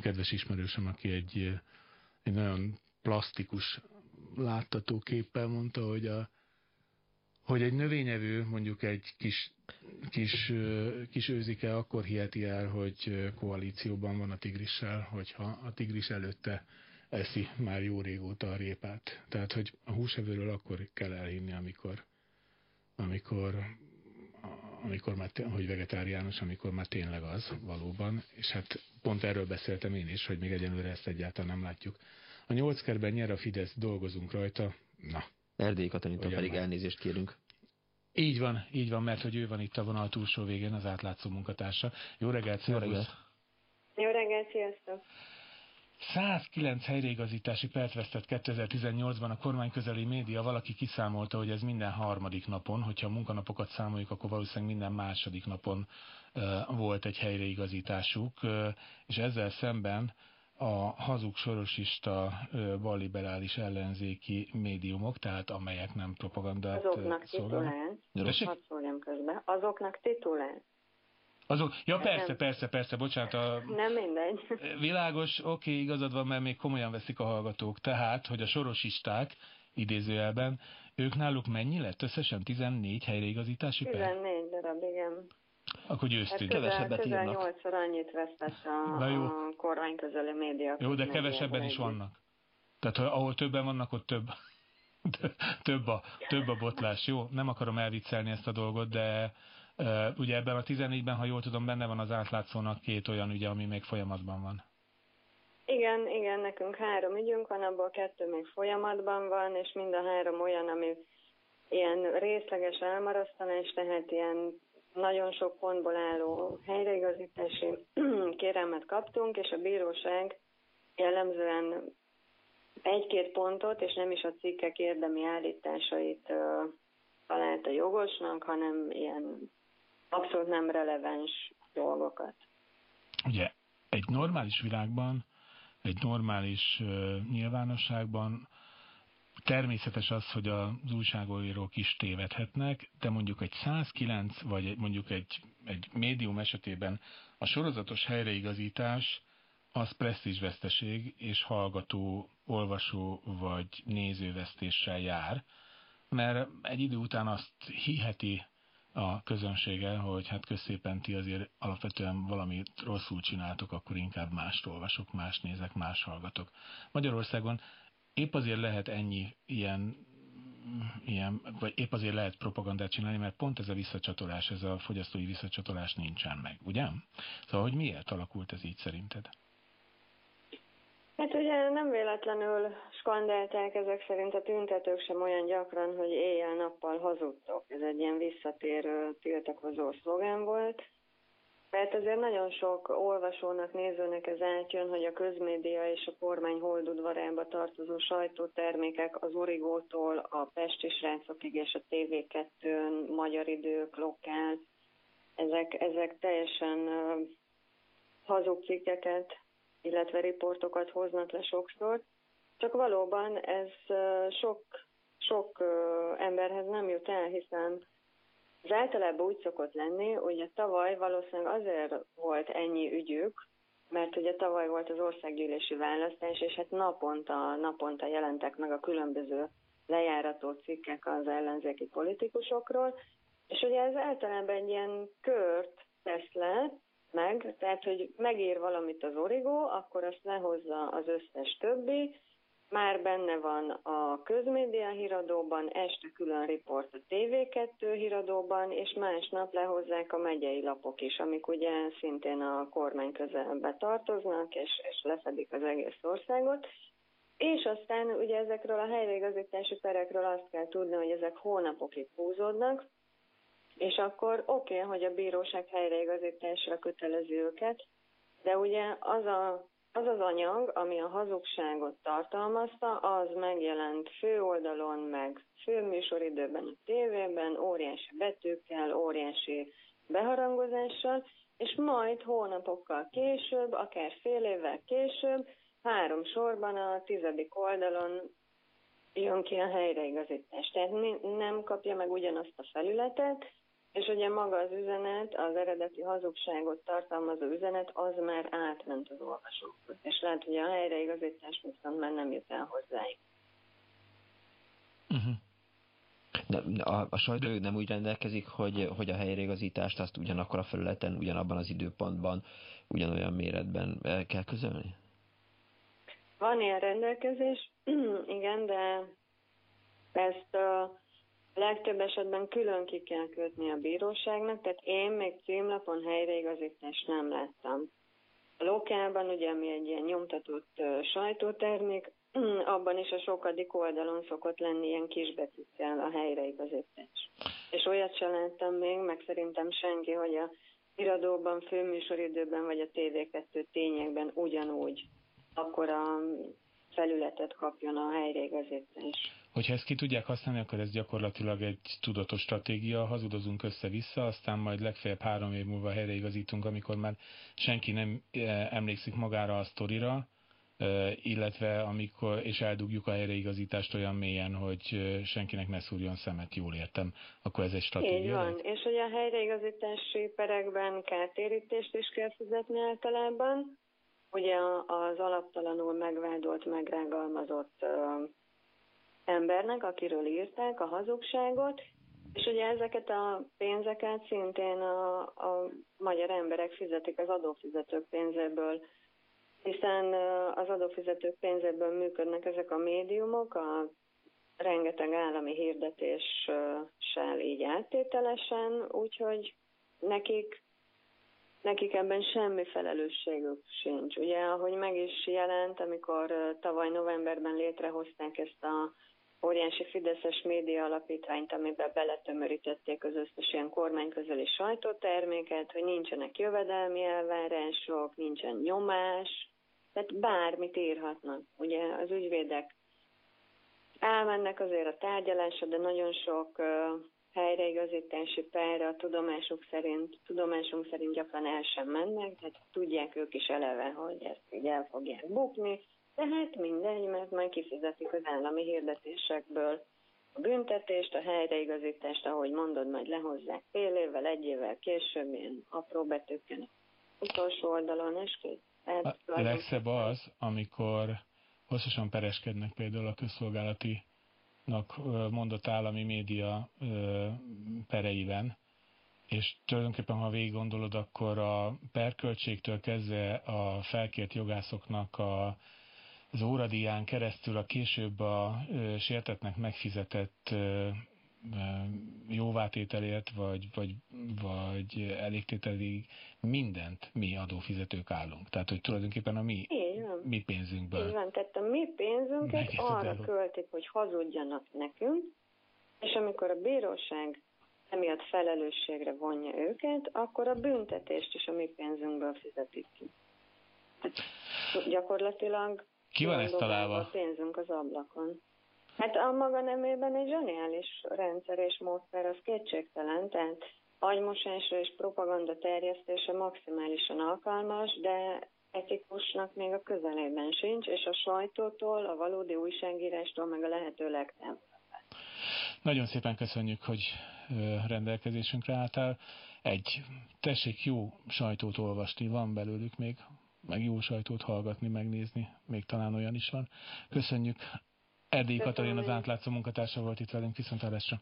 kedves ismerősöm, aki egy, egy nagyon plastikus láttatóképpel mondta, hogy a, hogy egy növényevő, mondjuk egy kis, kis, kis őzike akkor hiheti el, hogy koalícióban van a tigrissel, hogyha a tigris előtte eszi már jó régóta a répát. Tehát, hogy a húsevőről akkor kell elhinni, amikor, amikor, amikor már, hogy vegetáriánus, amikor már tényleg az valóban, és hát pont erről beszéltem én is, hogy még egyenlőre ezt egyáltalán nem látjuk. A nyolckerben nyer a Fidesz, dolgozunk rajta, na, Erdélyi Katalintól pedig már. elnézést kérünk. Így van, így van, mert hogy ő van itt a vonal túlsó végén, az átlátszó munkatársa. Jó reggelt, Jó reggelt! Jó reggelt, sziasztok! 109 helyreigazítási perc vesztett 2018-ban a kormány közeli média, valaki kiszámolta, hogy ez minden harmadik napon, hogyha a munkanapokat számoljuk, akkor valószínűleg minden második napon volt egy helyreigazításuk, és ezzel szemben a hazug sorosista balliberális ellenzéki médiumok, tehát amelyek nem propagandát Azoknak titulál, hadd közbe, azoknak titulál. Azok, ja persze, nem. persze, persze, bocsánat. A, nem mindegy. Világos, oké, okay, igazad van, mert még komolyan veszik a hallgatók. Tehát, hogy a sorosisták, idézőjelben, ők náluk mennyi lett? Összesen 14 helyreigazítási per? 14 darab, igen. Akkor győztünk. Hát kevesebbet közel írnak. 8-szor annyit vesztett a, jó. a kormány közeli média. Jó, de kevesebben is vannak. Tehát ahol többen vannak, ott több, több, a, több a botlás. Jó, nem akarom elviccelni ezt a dolgot, de ugye ebben a 14-ben, ha jól tudom, benne van az átlátszónak két olyan ügye, ami még folyamatban van. Igen, igen, nekünk három ügyünk van, abból kettő még folyamatban van, és mind a három olyan, ami ilyen részleges elmarasztalás, tehát ilyen nagyon sok pontból álló helyreigazítási kérelmet kaptunk, és a bíróság jellemzően egy-két pontot, és nem is a cikkek érdemi állításait uh, találta jogosnak, hanem ilyen abszolút nem releváns dolgokat. Ugye, egy normális világban, egy normális uh, nyilvánosságban Természetes az, hogy az újságírók is tévedhetnek, de mondjuk egy 109, vagy mondjuk egy, egy médium esetében a sorozatos helyreigazítás az presztízsveszteség és hallgató, olvasó vagy nézővesztéssel jár, mert egy idő után azt hiheti a közönsége, hogy hát közszépen ti azért alapvetően valamit rosszul csináltok, akkor inkább mást olvasok, más nézek, más hallgatok. Magyarországon épp azért lehet ennyi ilyen, ilyen, vagy épp azért lehet propagandát csinálni, mert pont ez a visszacsatolás, ez a fogyasztói visszacsatolás nincsen meg, ugye? Szóval, hogy miért alakult ez így szerinted? Hát ugye nem véletlenül skandálták ezek szerint a tüntetők sem olyan gyakran, hogy éjjel-nappal hazudtok. Ez egy ilyen visszatérő tiltakozó szlogán volt. Mert azért nagyon sok olvasónak, nézőnek ez átjön, hogy a közmédia és a kormány holdudvarába tartozó sajtótermékek az Origótól a Pesti srácokig és a TV2-n, Magyar Idők, Lokál, ezek, ezek teljesen hazug cikkeket, illetve riportokat hoznak le sokszor, csak valóban ez sok, sok emberhez nem jut el, hiszen az általában úgy szokott lenni, hogy a tavaly valószínűleg azért volt ennyi ügyük, mert ugye tavaly volt az országgyűlési választás, és hát naponta, naponta jelentek meg a különböző lejárató cikkek az ellenzéki politikusokról, és ugye ez általában egy ilyen kört tesz le, meg, tehát hogy megír valamit az origó, akkor azt lehozza az összes többi, már benne van a közmédia híradóban, este külön riport a TV2 híradóban, és másnap lehozzák a megyei lapok is, amik ugye szintén a kormány közelbe tartoznak, és, és lefedik az egész országot. És aztán ugye ezekről a helyreigazítási perekről azt kell tudni, hogy ezek hónapokig húzódnak, és akkor oké, okay, hogy a bíróság helyreigazításra kötelezi őket, de ugye az a az az anyag, ami a hazugságot tartalmazta, az megjelent főoldalon, meg főműsoridőben a tévében, óriási betűkkel, óriási beharangozással, és majd hónapokkal később, akár fél évvel később, három sorban a tizedik oldalon jön ki a helyreigazítás. Tehát nem kapja meg ugyanazt a felületet, és ugye maga az üzenet, az eredeti hazugságot tartalmazó üzenet, az már átment az olvasókhoz. És lehet, hogy a helyreigazítás viszont már nem jut el hozzájuk. Uh-huh. De a, a sajtó nem úgy rendelkezik, hogy, hogy a helyreigazítást azt ugyanakkor a felületen, ugyanabban az időpontban, ugyanolyan méretben kell közölni? Van ilyen rendelkezés, igen, de ezt a legtöbb esetben külön ki kell kötni a bíróságnak, tehát én még címlapon helyreigazítást nem láttam. A lokálban, ugye, ami egy ilyen nyomtatott sajtótermék, abban is a sokadik oldalon szokott lenni ilyen kisbetűkkel a helyreigazítás. És olyat sem láttam még, meg szerintem senki, hogy a iradóban, főműsoridőben vagy a TV2 tényekben ugyanúgy akkor a felületet kapjon a helyreigazítás. Hogyha ezt ki tudják használni, akkor ez gyakorlatilag egy tudatos stratégia, hazudozunk össze-vissza, aztán majd legfeljebb három év múlva helyreigazítunk, amikor már senki nem eh, emlékszik magára a sztorira, eh, illetve amikor, és eldugjuk a helyreigazítást olyan mélyen, hogy eh, senkinek ne szúrjon szemet, jól értem, akkor ez egy stratégia. Így van, és hogy a helyreigazítási perekben kártérítést is kell fizetni általában, ugye az alaptalanul megvádolt, megrágalmazott embernek, akiről írták a hazugságot, és ugye ezeket a pénzeket szintén a, a magyar emberek fizetik az adófizetők pénzéből, hiszen az adófizetők pénzéből működnek ezek a médiumok, a rengeteg állami hirdetéssel így áttételesen, úgyhogy nekik nekik ebben semmi felelősségük sincs. Ugye, ahogy meg is jelent, amikor tavaly novemberben létrehozták ezt a óriási Fideszes média alapítványt, amiben beletömörítették az összes ilyen kormányközeli sajtóterméket, hogy nincsenek jövedelmi elvárások, nincsen nyomás, tehát bármit írhatnak. Ugye az ügyvédek elmennek azért a tárgyalásra, de nagyon sok helyreigazítási pályára a tudomásuk szerint, tudomásunk szerint gyakran el sem mennek, tehát tudják ők is eleve, hogy ezt így el fogják bukni, tehát mindegy, mert majd kifizetik az állami hirdetésekből a büntetést, a helyreigazítást, ahogy mondod, majd lehozzák fél évvel, egy évvel később, ilyen apró betűkkel utolsó oldalon, és kész. A legszebb az, amikor hosszasan pereskednek például a közszolgálati mondott állami média pereiben, és tulajdonképpen, ha végig gondolod, akkor a perköltségtől kezdve a felkért jogászoknak a, az óradíján keresztül a később a sértetnek megfizetett jóvátételért, vagy, vagy, vagy elégtételig mindent mi adófizetők állunk. Tehát, hogy tulajdonképpen a mi, mi pénzünkből. Így van, tehát a mi pénzünket arra költik, hogy hazudjanak nekünk, és amikor a bíróság emiatt felelősségre vonja őket, akkor a büntetést is a mi pénzünkből fizetik ki. Hát, gyakorlatilag ki van ezt találva? A pénzünk az ablakon. Hát a maga nemében egy zseniális rendszer és módszer, az kétségtelen, tehát agymosásra és propaganda terjesztése maximálisan alkalmas, de etikusnak még a közelében sincs, és a sajtótól, a valódi újságírástól meg a lehető legtöbb. Nagyon szépen köszönjük, hogy rendelkezésünkre álltál. Egy, tessék jó sajtót olvasni, van belőlük még, meg jó sajtót hallgatni, megnézni, még talán olyan is van. Köszönjük Erdély Katalin az átlátszó munkatársa volt itt velünk, viszontlátásra.